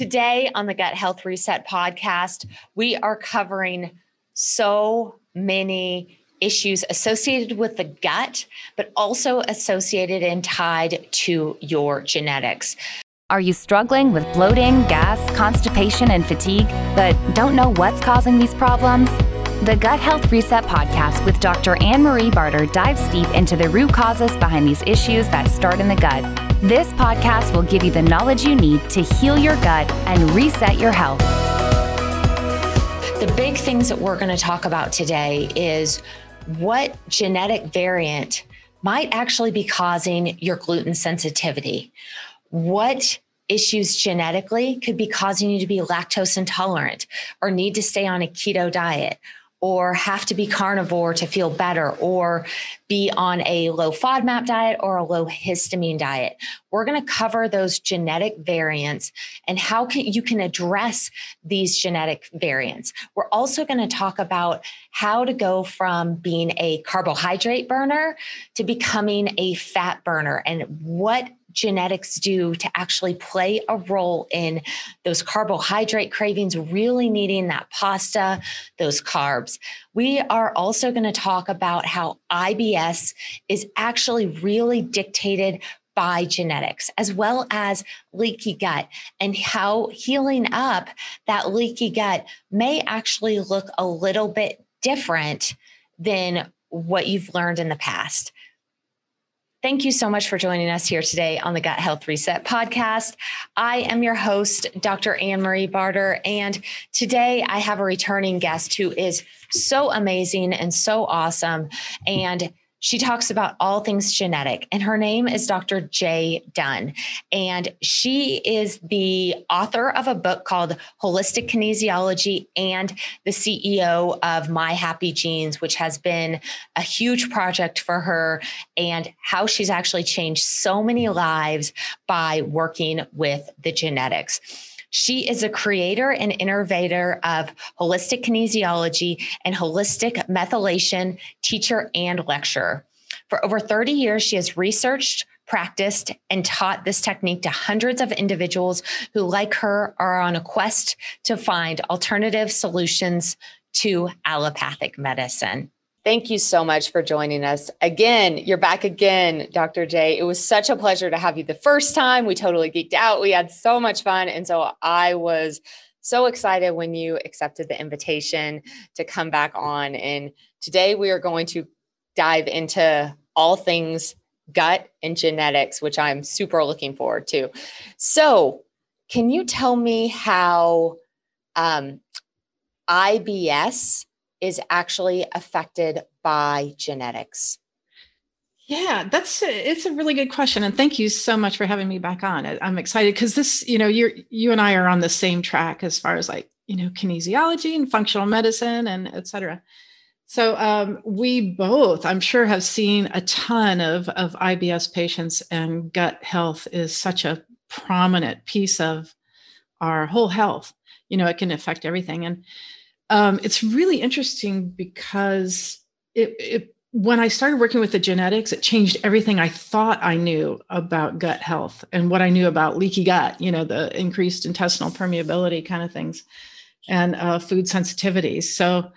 Today on the Gut Health Reset podcast, we are covering so many issues associated with the gut, but also associated and tied to your genetics. Are you struggling with bloating, gas, constipation, and fatigue, but don't know what's causing these problems? The Gut Health Reset podcast with Dr. Anne Marie Barter dives deep into the root causes behind these issues that start in the gut. This podcast will give you the knowledge you need to heal your gut and reset your health. The big things that we're going to talk about today is what genetic variant might actually be causing your gluten sensitivity. What issues genetically could be causing you to be lactose intolerant or need to stay on a keto diet or have to be carnivore to feel better or be on a low FODMAP diet or a low histamine diet. We're going to cover those genetic variants and how can, you can address these genetic variants. We're also going to talk about how to go from being a carbohydrate burner to becoming a fat burner and what genetics do to actually play a role in those carbohydrate cravings, really needing that pasta, those carbs. We are also going to talk about how IBS is actually really dictated by genetics, as well as leaky gut, and how healing up that leaky gut may actually look a little bit different than what you've learned in the past. Thank you so much for joining us here today on the Gut Health Reset podcast. I am your host, Dr. Anne Marie Barter, and today I have a returning guest who is so amazing and so awesome. And she talks about all things genetic, and her name is Dr. Jay Dunn. And she is the author of a book called Holistic Kinesiology and the CEO of My Happy Genes, which has been a huge project for her, and how she's actually changed so many lives by working with the genetics. She is a creator and innovator of holistic kinesiology and holistic methylation teacher and lecturer. For over 30 years, she has researched, practiced, and taught this technique to hundreds of individuals who, like her, are on a quest to find alternative solutions to allopathic medicine. Thank you so much for joining us. Again, you're back again, Dr. Jae. It was such a pleasure to have you the first time. We totally geeked out. We had so much fun. And so I was so excited when you accepted the invitation to come back on. And today we are going to dive into all things gut and genetics, which I'm super looking forward to. So, can you tell me how um, IBS is actually affected by genetics? Yeah, that's a, it's a really good question, and thank you so much for having me back on. I'm excited because this, you know, you're you and I are on the same track as far as like you know kinesiology and functional medicine and et cetera. So um, we both, I'm sure, have seen a ton of of IBS patients, and gut health is such a prominent piece of our whole health. You know, it can affect everything, and um, it's really interesting because it, it when I started working with the genetics, it changed everything I thought I knew about gut health and what I knew about leaky gut, you know, the increased intestinal permeability kind of things and uh, food sensitivities. So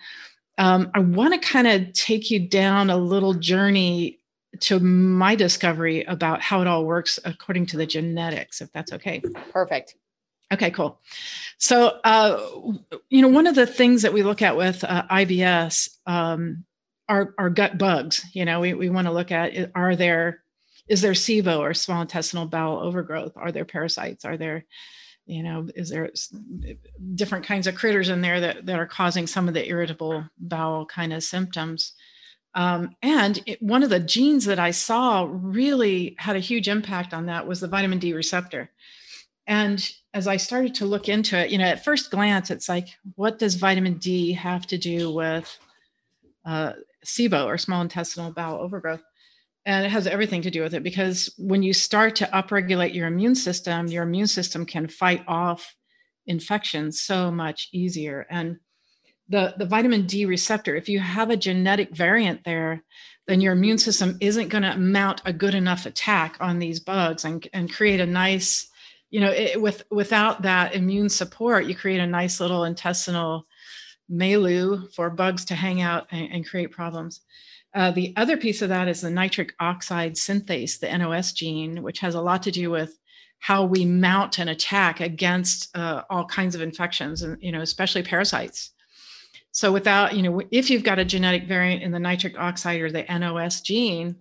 um, I want to kind of take you down a little journey to my discovery about how it all works according to the genetics, if that's okay. Perfect. Okay, cool. So, uh, you know, one of the things that we look at with uh, IBS um, are, are gut bugs. You know, we, we want to look at are there, is there SIBO or small intestinal bowel overgrowth? Are there parasites? Are there, you know, is there different kinds of critters in there that, that are causing some of the irritable bowel kind of symptoms? Um, and it, one of the genes that I saw really had a huge impact on that was the vitamin D receptor. And as I started to look into it, you know, at first glance, it's like, what does vitamin D have to do with uh, SIBO or small intestinal bowel overgrowth? And it has everything to do with it because when you start to upregulate your immune system, your immune system can fight off infections so much easier. And the, the vitamin D receptor, if you have a genetic variant there, then your immune system isn't going to mount a good enough attack on these bugs and, and create a nice you know, it, with without that immune support, you create a nice little intestinal milieu for bugs to hang out and, and create problems. Uh, the other piece of that is the nitric oxide synthase, the NOS gene, which has a lot to do with how we mount an attack against uh, all kinds of infections, and you know, especially parasites. So, without you know, if you've got a genetic variant in the nitric oxide or the NOS gene,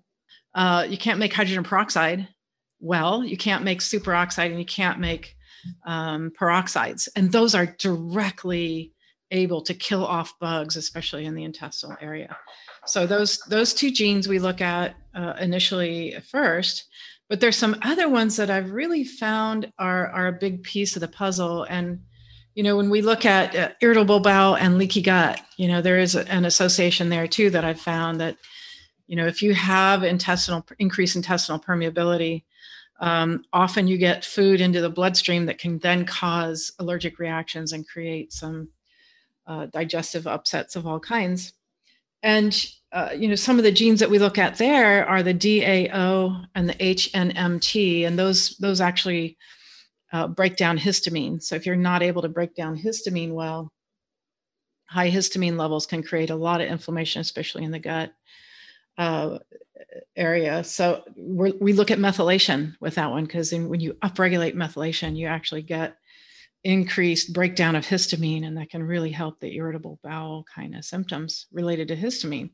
uh, you can't make hydrogen peroxide well. You can't make superoxide, and you can't make um, peroxides, and those are directly able to kill off bugs, especially in the intestinal area. So those those two genes we look at uh, initially first, but there's some other ones that I've really found are are a big piece of the puzzle. And you know, when we look at uh, irritable bowel and leaky gut, you know, there is an association there too that I've found that you know if you have intestinal increased intestinal permeability. Um, often you get food into the bloodstream that can then cause allergic reactions and create some uh, digestive upsets of all kinds. And uh, you know, some of the genes that we look at there are the DAO and the HNMT, and those those actually uh, break down histamine. So if you're not able to break down histamine well, high histamine levels can create a lot of inflammation, especially in the gut uh, area. So we look at methylation with that one because when you upregulate methylation, you actually get increased breakdown of histamine, and that can really help the irritable bowel kind of symptoms related to histamine.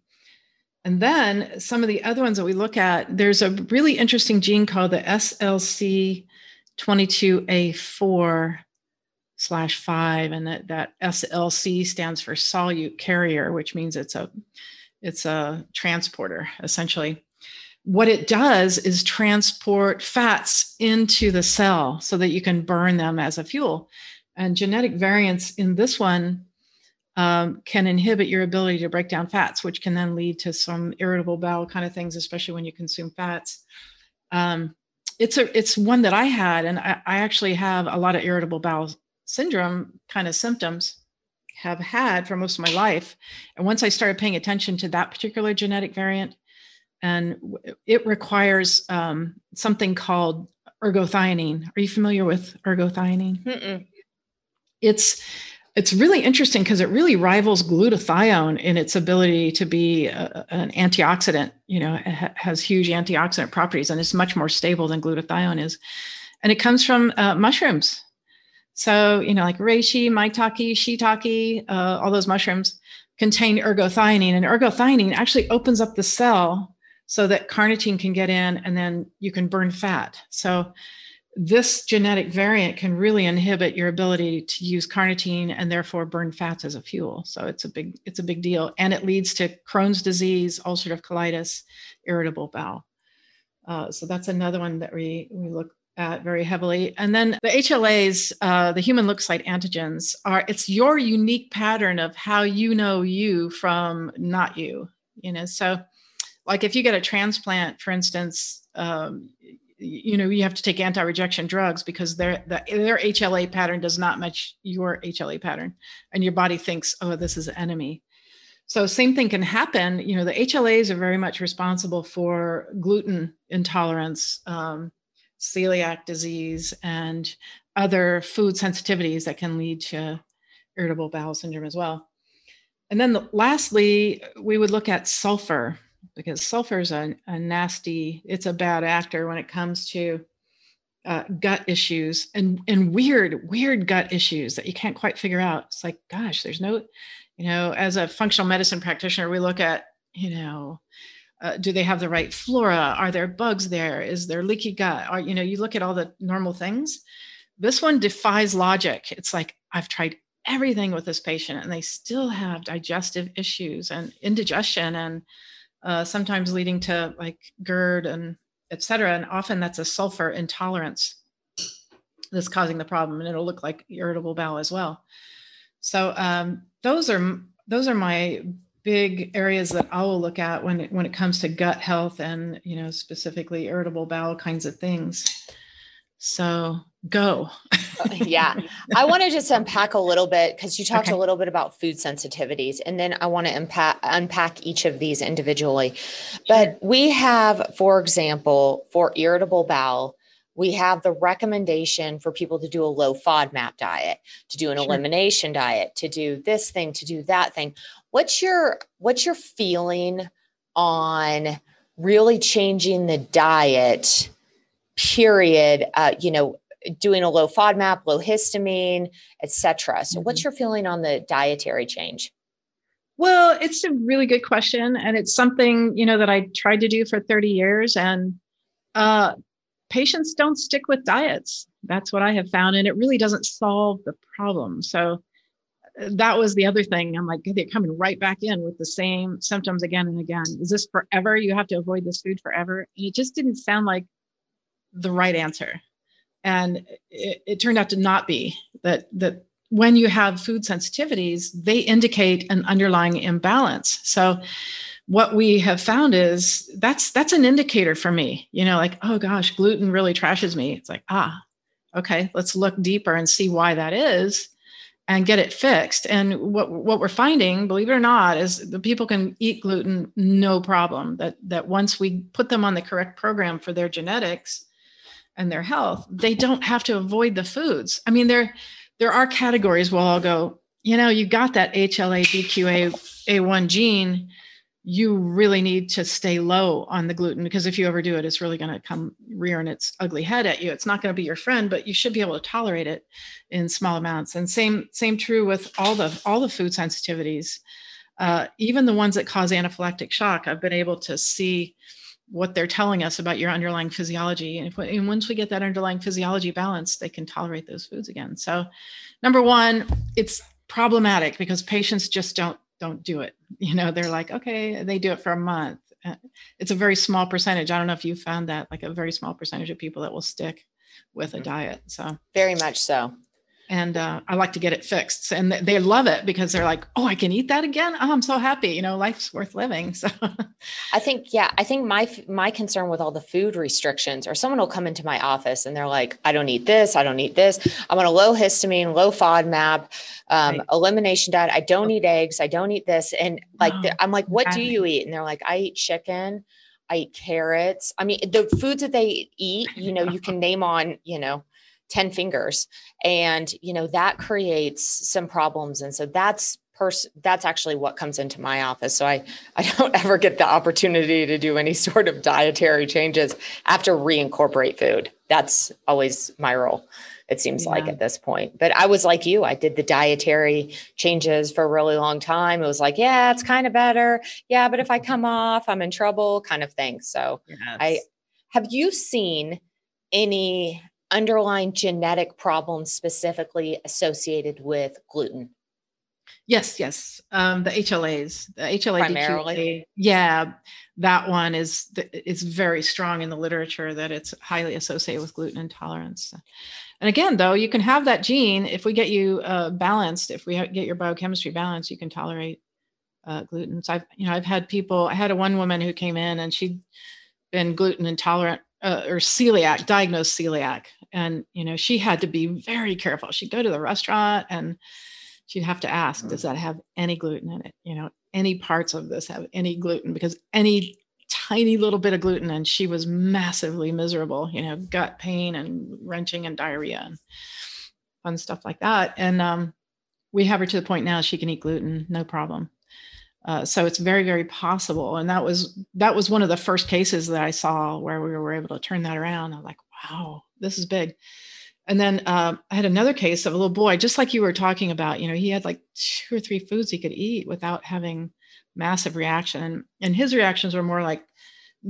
And then some of the other ones that we look at, there's a really interesting gene called the SLC22A4 slash 5 and that, that slc stands for solute carrier which means it's a it's a transporter essentially what it does is transport fats into the cell so that you can burn them as a fuel. And genetic variants in this one um, can inhibit your ability to break down fats, which can then lead to some irritable bowel kind of things, especially when you consume fats. Um, it's a it's one that I had, and I, I actually have a lot of irritable bowel syndrome kind of symptoms have had for most of my life. And once I started paying attention to that particular genetic variant, and it requires um, something called ergothioneine. Are you familiar with ergothioneine? Mm-mm. It's it's really interesting because it really rivals glutathione in its ability to be a, an antioxidant. You know, it ha- has huge antioxidant properties and it's much more stable than glutathione is. And it comes from uh, mushrooms. So, you know, like reishi, maitake, shiitake, uh, all those mushrooms contain ergothioneine, and ergothioneine actually opens up the cell so that carnitine can get in and then you can burn fat. So this genetic variant can really inhibit your ability to use carnitine and therefore burn fats as a fuel. So it's a big it's a big deal, and it leads to Crohn's disease, ulcerative colitis, irritable bowel. Uh, so that's another one that we we look at very heavily. And then the HLAs, uh, the human leukocyte antigens, are it's your unique pattern of how you know you from not you. You know, so like if you get a transplant, for instance, um, you know you have to take anti-rejection drugs because their the, their HLA pattern does not match your HLA pattern, and your body thinks, oh, this is an enemy. So same thing can happen. You know, the HLAs are very much responsible for gluten intolerance, um, celiac disease, and other food sensitivities that can lead to irritable bowel syndrome as well. And then the, lastly, we would look at sulfur because sulfur is a, a nasty, it's a bad actor when it comes to uh, gut issues and and weird weird gut issues that you can't quite figure out. It's like, gosh, there's no, you know, as a functional medicine practitioner, we look at, you know, uh, do they have the right flora? Are there bugs there? Is there leaky gut? Are you know, you look at all the normal things. This one defies logic. It's like I've tried everything with this patient, and they still have digestive issues and indigestion and uh, sometimes leading to like GERD and etc. And often that's a sulfur intolerance that's causing the problem, and it'll look like irritable bowel as well. So um, those are those are my big areas that I will look at when it, when it comes to gut health and you know specifically irritable bowel kinds of things. So go. Uh, yeah. I want to just unpack a little bit because you talked okay. a little bit about food sensitivities, and then I want to unpack, unpack each of these individually. But we have, for example, for irritable bowel, we have the recommendation for people to do a low FODMAP diet, to do an sure. elimination diet, to do this thing, to do that thing. What's your what's your feeling on really changing the diet period uh, you know doing a low FODMAP, low histamine, etc. So, mm-hmm. what's your feeling on the dietary change? Well, it's a really good question, and it's something you know that I tried to do for 30 years, and uh, patients don't stick with diets. That's what I have found, and it really doesn't solve the problem. So that was the other thing. I'm like, they're coming right back in with the same symptoms again and again. Is this forever? You have to avoid this food forever? And it just didn't sound like the right answer and it, it, turned out to not be that that when you have food sensitivities they indicate an underlying imbalance so what we have found is that's that's an indicator for me you know like oh gosh gluten really trashes me it's like ah okay let's look deeper and see why that is and get it fixed. And what what we're finding believe it or not is the people can eat gluten no problem. That that once we put them on the correct program for their genetics and their health, they don't have to avoid the foods. I mean, there there are categories where I'll go, you know, you got that HLA DQA A1 gene, you really need to stay low on the gluten because if you ever do it, it's really going to come rearing its ugly head at you. It's not going to be your friend, but you should be able to tolerate it in small amounts. And same same true with all the all the food sensitivities, uh, even the ones that cause anaphylactic shock. I've been able to see what they're telling us about your underlying physiology. And, if, and once we get that underlying physiology balanced, they can tolerate those foods again. So, number one, it's problematic because patients just don't don't do it. You know, they're like, okay, they do it for a month. Uh, it's a very small percentage. I don't know if you found that, like a very small percentage of people that will stick with a mm-hmm. diet. So very much so and uh, I like to get it fixed. And they love it because they're like, "Oh, I can eat that again! Oh, I'm so happy! You know, life's worth living." So, I think, yeah, I think my my concern with all the food restrictions, or someone will come into my office and they're like, "I don't eat this. I don't eat this. I'm on a low histamine, low FODMAP, um, right. elimination diet. I don't eat eggs. I don't eat this." And like, oh, I'm like, "What do you eat?" And they're like, "I eat chicken." I eat carrots. I mean, the foods that they eat, you know, you can name on, you know, 10 fingers. And you know that creates some problems. And so that's pers- that's actually what comes into my office. So i i don't ever get the opportunity to do any sort of dietary changes. After reincorporate food. That's always my role it seems yeah. like at this point. But i was like you. I did the dietary changes for a really long time. It was like yeah it's kind of better. Yeah but if i come off i'm in trouble kind of thing. So yes. i have you seen any underlying genetic problems specifically associated with gluten? Yes, yes. Um, the HLAs, the HLA primarily. yeah, that one is is very strong in the literature that it's highly associated with gluten intolerance. And again, though, you can have that gene if we get you uh, balanced. If we get your biochemistry balanced, you can tolerate uh, gluten. So I've you know I've had people. I had a one woman who came in and she'd been gluten intolerant uh, or celiac, diagnosed celiac. And you know she had to be very careful. She'd go to the restaurant and she'd have to ask does that have any gluten in it? You know any parts of this have any gluten? Because any tiny little bit of gluten and she was massively miserable you know gut pain and wrenching and diarrhea and fun stuff like that. And um, we have her to the point now she can eat gluten no problem uh, so it's very very possible and that was that was one of the first cases that i saw where we were able to turn that around i'm like wow this is big. And then uh, I had another case of a little boy, just like you were talking about. You know, he had like two or three foods he could eat without having massive reaction, and, and his reactions were more like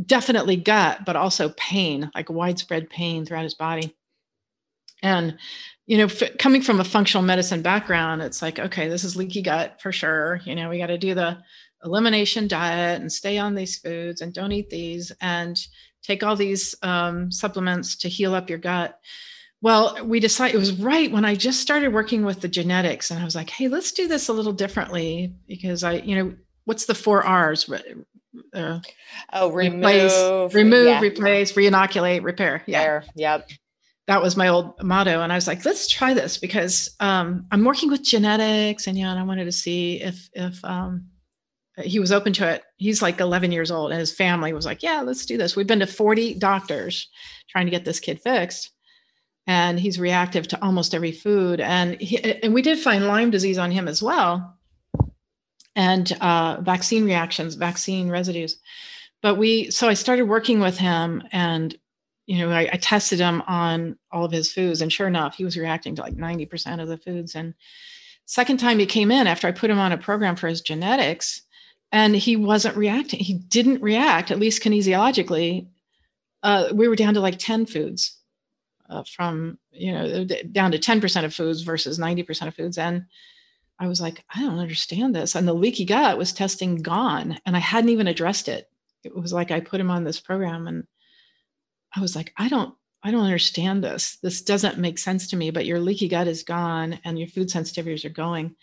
definitely gut, but also pain, like widespread pain throughout his body. And you know, f- coming from a functional medicine background, it's like, okay, this is leaky gut for sure. You know, we got to do the elimination diet and stay on these foods and don't eat these. And take all these um, supplements to heal up your gut. Well, we decided it was right when I just started working with the genetics, and I was like, hey, let's do this a little differently because I, you know, what's the four R's? Uh, oh, remove, replace, remove, yeah. replace, reinoculate, repair. Yeah. There, yep. That was my old motto. And I was like, let's try this because um, I'm working with genetics and, yeah, and I wanted to see if, if, um, he was open to it. He's like 11 years old, and his family was like, "Yeah, let's do this." We've been to 40 doctors trying to get this kid fixed, and he's reactive to almost every food. And he, and we did find Lyme disease on him as well, and uh, vaccine reactions, vaccine residues. But we, so I started working with him, and you know, I, I tested him on all of his foods, and sure enough, he was reacting to like 90% of the foods. And second time he came in after I put him on a program for his genetics and he wasn't reacting. He didn't react, at least kinesiologically. Uh, we were down to like 10 foods uh, from, you know, down to 10% of foods versus 90% of foods. And I was like, I don't understand this. And the leaky gut was testing gone, and I hadn't even addressed it. It was like I put him on this program, and I was like, I don't, I don't understand this. This doesn't make sense to me. But your leaky gut is gone, and your food sensitivities are going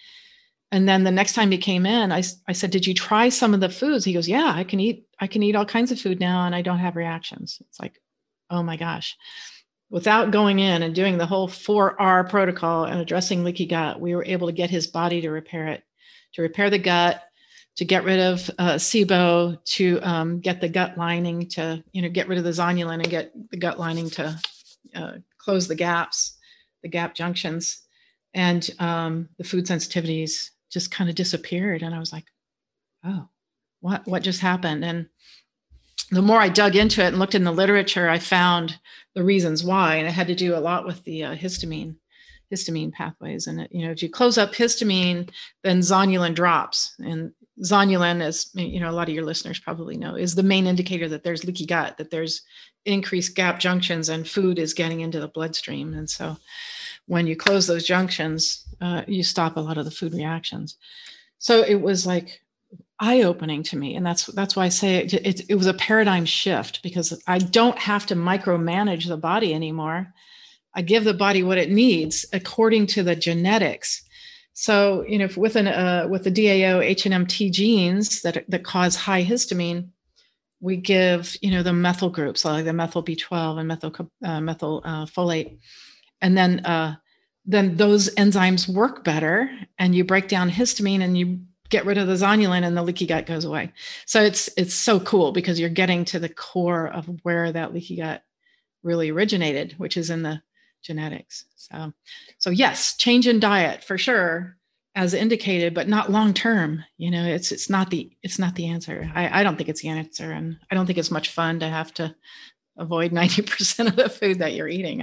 and then the next time he came in I, I said did you try some of the foods he goes yeah i can eat i can eat all kinds of food now and i don't have reactions it's like oh my gosh without going in and doing the whole 4r protocol and addressing leaky gut we were able to get his body to repair it to repair the gut to get rid of uh, SIBO, to um, get the gut lining, to you know get rid of the zonulin and get the gut lining to uh, close the gaps, the gap junctions, and um, the food sensitivities just kind of disappeared. And i was like oh what what just happened? And the more i dug into it and looked in the literature i found the reasons why. And it had to do a lot with the uh, histamine histamine pathways. And you know if you close up histamine then zonulin drops. And zonulin as you know a lot of your listeners probably know is the main indicator that there's leaky gut that there's increased gap junctions and food is getting into the bloodstream and so when you close those junctions, uh, you stop a lot of the food reactions. So it was like eye opening to me, and that's that's why I say it, it, it was a paradigm shift because I don't have to micromanage the body anymore. I give the body what it needs according to the genetics. So you know, with an uh, with the DAO HNMT genes that that cause high histamine, we give you know the methyl groups like the methyl B12 and methyl uh, methyl uh, folate. And then uh, then those enzymes work better and you break down histamine and you get rid of the zonulin and the leaky gut goes away. So it's it's so cool because you're getting to the core of where that leaky gut really originated which is in the genetics so so yes change in diet for sure as indicated but not long term you know it's it's not the it's not the answer I, I don't think it's the answer and i don't think it's much fun to have to avoid 90% of the food that you're eating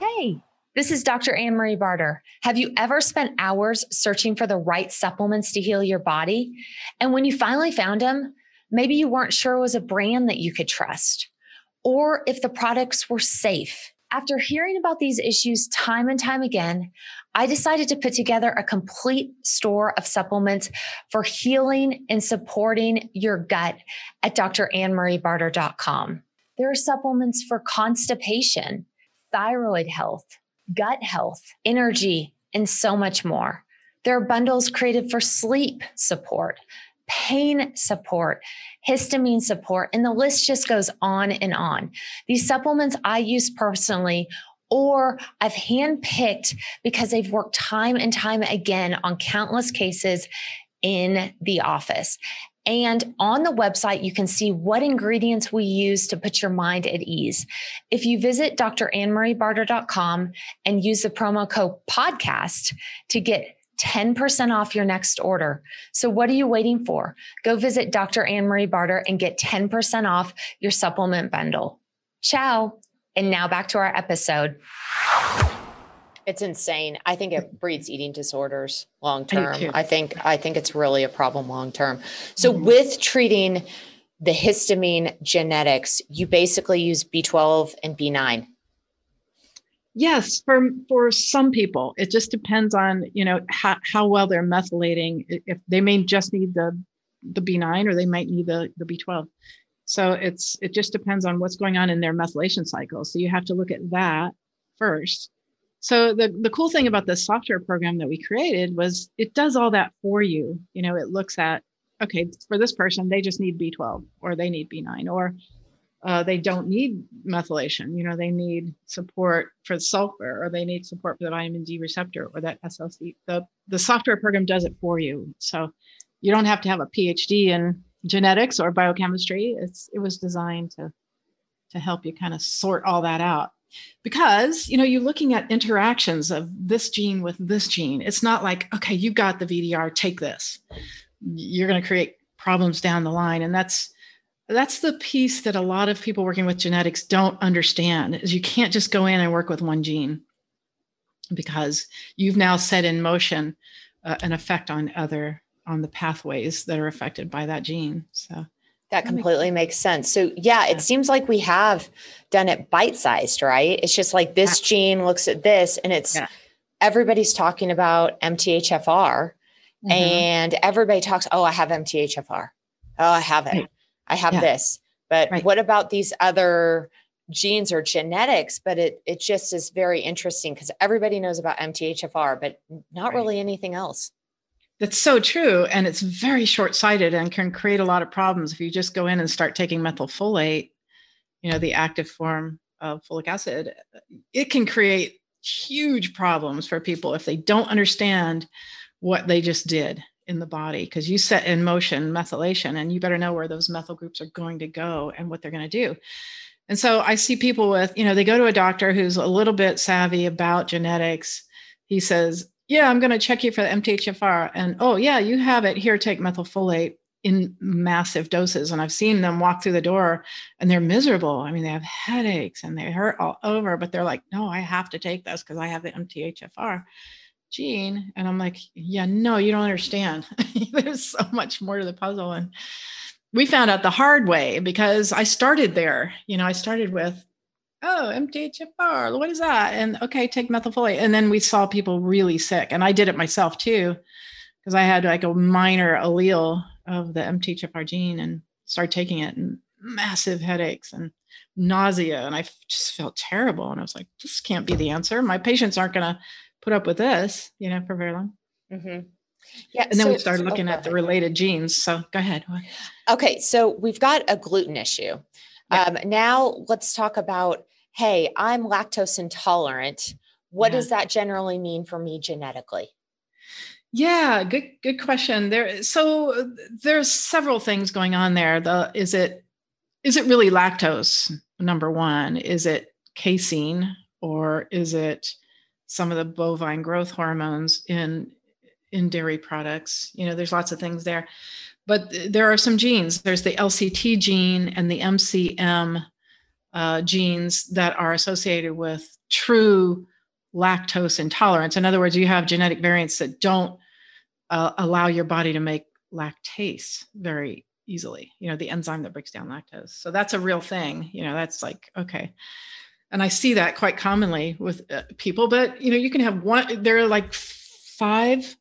Hey, this is Dr. Anne Marie Barter. Have you ever spent hours searching for the right supplements to heal your body? And when you finally found them, maybe you weren't sure it was a brand that you could trust or if the products were safe. After hearing about these issues time and time again, I decided to put together a complete store of supplements for healing and supporting your gut at drannmariebarter.com. There are supplements for constipation thyroid health, gut health, energy, and so much more. There are bundles created for sleep support, pain support, histamine support, and the list just goes on and on. These supplements I use personally or I've handpicked because they've worked time and time again on countless cases in the office. And on the website, you can see what ingredients we use to put your mind at ease. If you visit drannmariebarter.com and use the promo code podcast to get 10% off your next order. So what are you waiting for? Go visit Dr. Anne Marie Barter and get 10% off your supplement bundle. Ciao. And now back to our episode. It's insane. I think it breeds eating disorders long term. I, I, think I think it's really a problem long term. So mm-hmm. with treating the histamine genetics, you basically use B12 and B9. Yes, for for some people, it just depends on you know how, how well they're methylating. If they may just need the the B9 or they might need the the B12. So it's it just depends on what's going on in their methylation cycle. So you have to look at that first so the, the cool thing about this software program that we created was it does all that for you you know it looks at okay for this person they just need b12 or they need b9 or uh, they don't need methylation you know they need support for sulfur or they need support for the vitamin d receptor or that slc the, the software program does it for you. So you don't have to have a phd in genetics or biochemistry. It's it was designed to to help you kind of sort all that out. Because you know you're looking at interactions of this gene with this gene. It's not like okay you got the vdr take this. You're going to create problems down the line and that's that's the piece that a lot of people working with genetics don't understand is you can't just go in and work with one gene because you've now set in motion uh, an effect on other on the pathways that are affected by that gene so that completely makes sense. So, yeah, it seems like we have done it bite sized, right? It's just like this gene looks at this, and it's yeah. everybody's talking about MTHFR, mm-hmm. and everybody talks, oh, I have MTHFR. Oh, I have it. Right. I have yeah. this. But right. what about these other genes or genetics? But it it just is very interesting because everybody knows about MTHFR, but not right. really anything else. That's so true. And it's very short sighted and can create a lot of problems if you just go in and start taking methylfolate, you know, the active form of folic acid. It can create huge problems for people if they don't understand what they just did in the body because you set in motion methylation and you better know where those methyl groups are going to go and what they're going to do. And so I see people with, you know, they go to a doctor who's a little bit savvy about genetics. He says, yeah, I'm going to check you for the MTHFR. And oh, yeah, you have it. Here, take methylfolate in massive doses. And I've seen them walk through the door and they're miserable. I mean, they have headaches and they hurt all over, but they're like, no, I have to take this because I have the MTHFR gene. And I'm like, yeah, no, you don't understand. There's so much more to the puzzle. And we found out the hard way because I started there. You know, I started with oh, MTHFR, what is that? And okay, take methylfolate. And then we saw people really sick. And I did it myself too, because I had like a minor allele of the MTHFR gene and started taking it and massive headaches and nausea. And I just felt terrible. And I was like, this can't be the answer. My patients aren't going to put up with this, you know, for very long. Mm-hmm. Yeah. And then so, we started looking at the related genes. So go ahead. Okay. So we've got a gluten issue. Yeah. Um, now let's talk about hey, I'm lactose intolerant. What yeah. does that generally mean for me genetically? Yeah, good good question. There so there's several things going on there. The is it is it really lactose number 1? Is it casein or is it some of the bovine growth hormones in in dairy products? You know, there's lots of things there but there are some genes. There's the LCT gene and the MCM uh, genes that are associated with true lactose intolerance. In other words, you have genetic variants that don't uh, allow your body to make lactase very easily, you know, the enzyme that breaks down lactose. So that's a real thing. You know, that's like, okay. And I see that quite commonly with uh, people, but, you know, you can have one, there are like five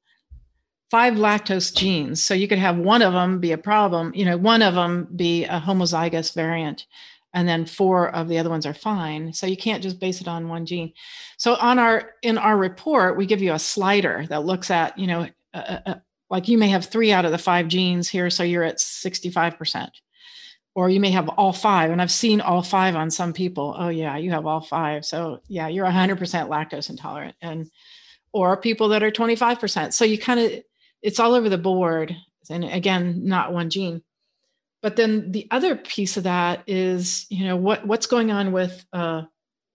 five lactose genes. So you could have one of them be a problem, you know, one of them be a homozygous variant, and then four of the other ones are fine. So you can't just base it on one gene. So on our in our report, we give you a slider that looks at, you know, uh, uh, like you may have three out of the five genes here, so you're at 65%. Or you may have all five, and I've seen all five on some people. Oh yeah, you have all five. So yeah, you're 100% lactose intolerant, and or people that are 25%. So you kind of it's all over the board. And again, not one gene. But then the other piece of that is, you know, what what's going on with uh,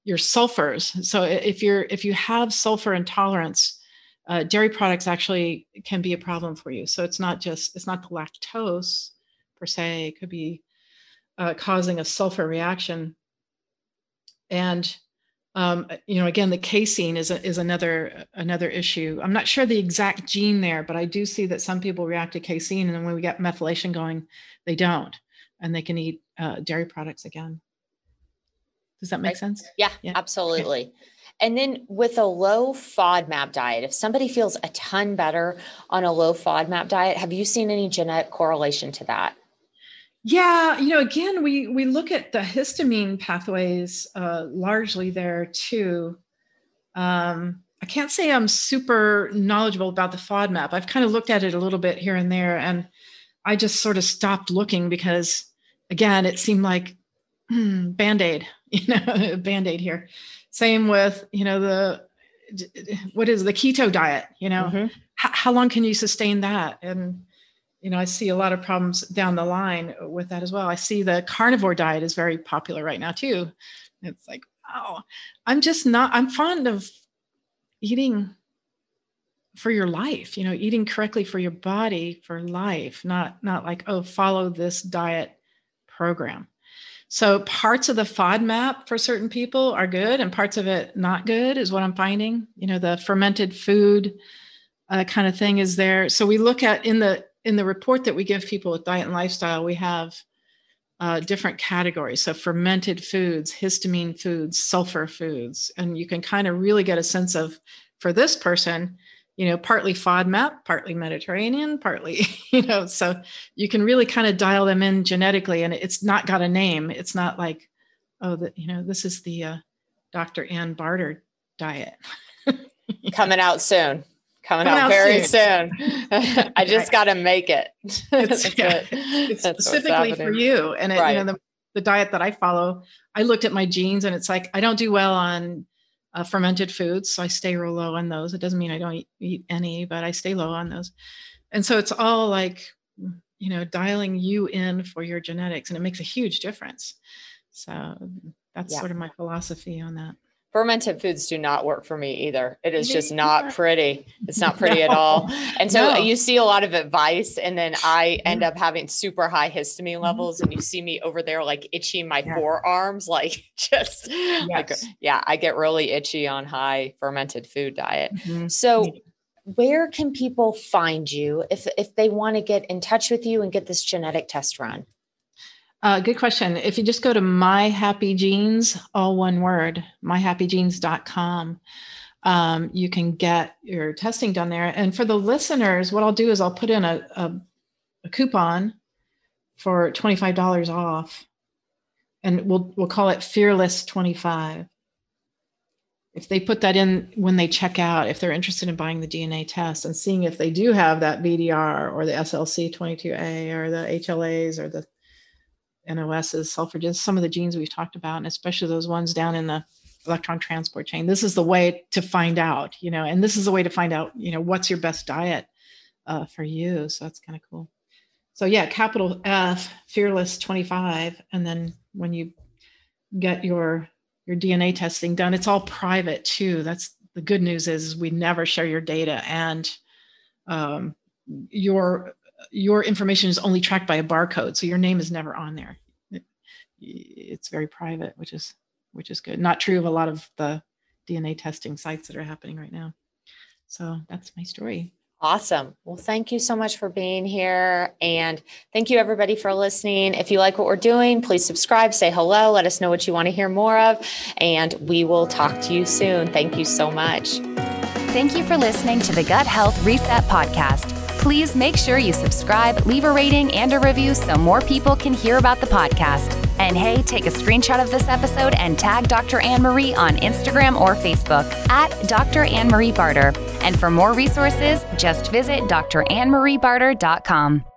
your sulfurs. So if you're if you have sulfur intolerance, uh, dairy products actually can be a problem for you. So it's not just it's not the lactose per se. It could be uh, causing a sulfur reaction. And um, you know, again, the casein is a, is another another issue. I'm not sure the exact gene there, but I do see that some people react to casein, and then when we get methylation going, they don't, and they can eat uh, dairy products again. Does that make sense? Yeah, yeah. absolutely. Okay. And then with a low FODMAP diet, if somebody feels a ton better on a low FODMAP diet, have you seen any genetic correlation to that? Yeah, you know, again, we we look at the histamine pathways uh, largely there too. Um, I can't say I'm super knowledgeable about the FODMAP. I've kind of looked at it a little bit here and there, and I just sort of stopped looking because, again, it seemed like hmm, band aid, you know, band aid here. Same with you know the what is the keto diet, you know, mm-hmm. how, how long can you sustain that and you know, I see a lot of problems down the line with that as well. I see the carnivore diet is very popular right now too. It's like, wow, I'm just not, I'm fond of eating for your life, you know, eating correctly for your body for life, not, not like, oh, follow this diet program. So parts of the FODMAP for certain people are good and parts of it not good is what I'm finding. You know, the fermented food uh, kind of thing is there. So we look at in the in the report that we give people with diet and lifestyle, we have uh, different categories. So fermented foods, histamine foods, sulfur foods, and you can kind of really get a sense of for this person, you know, partly FODMAP, partly Mediterranean, partly, you know, so you can really kind of dial them in genetically, and it's not got a name. It's not like, oh, that you know, this is the uh, Dr. Anne Barter diet. Coming out soon coming, out, out, very soon. soon. I just got to make it. It's, yeah, it's specifically for you. And it, right. you know, the, the diet that I follow, I looked at my genes and it's like, I don't do well on uh, fermented foods. So I stay real low on those. It doesn't mean I don't eat, eat any, but I stay low on those. And so it's all like, you know, dialing you in for your genetics and it makes a huge difference. So that's yeah. sort of my philosophy on that fermented foods do not work for me either. It is just not pretty. It's not pretty no. at all. And so no. you see a lot of advice, and then I end up having super high histamine mm-hmm. levels, and you see me over there like itching my yes. forearms, like just yes. like yeah, I get really itchy on high fermented food diet. Mm-hmm. So where can people find you if if they want to get in touch with you and get this genetic test run? Uh, good question. If you just go to My Happy Genes, all one word, myhappygenes.com, um, you can get your testing done there. And for the listeners, what I'll do is I'll put in a, a, a coupon for $25 off and we'll, we'll call it Fearless 25. If they put that in when they check out, if they're interested in buying the DNA test and seeing if they do have that VDR or the SLC 22A or the HLAs or the NOSs, sulfur, just some of the genes we've talked about, and especially those ones down in the electron transport chain. This is the way to find out, you know, and this is the way to find out, you know, what's your best diet uh, for you. So that's kind of cool. So yeah, capital F, fearless 25, and then when you get your your DNA testing done, it's all private too. That's the good news is we never share your data and um, your your information is only tracked by a barcode, so your name is never on there. It, it's very private, which is which is good. Not true of a lot of the DNA testing sites that are happening right now. So that's my story. Awesome. Well, thank you so much for being here. And thank you, everybody, for listening. If you like what we're doing, please subscribe, say hello, let us know what you want to hear more of, and we will talk to you soon. Thank you so much. Thank you for listening to the Gut Health Reset Podcast. Please make sure you subscribe, leave a rating, and a review so more people can hear about the podcast. And hey, take a screenshot of this episode and tag Dr. Anne Marie on Instagram or Facebook at Dr. Anne Marie Barter. And for more resources, just visit drannmariebarter.com.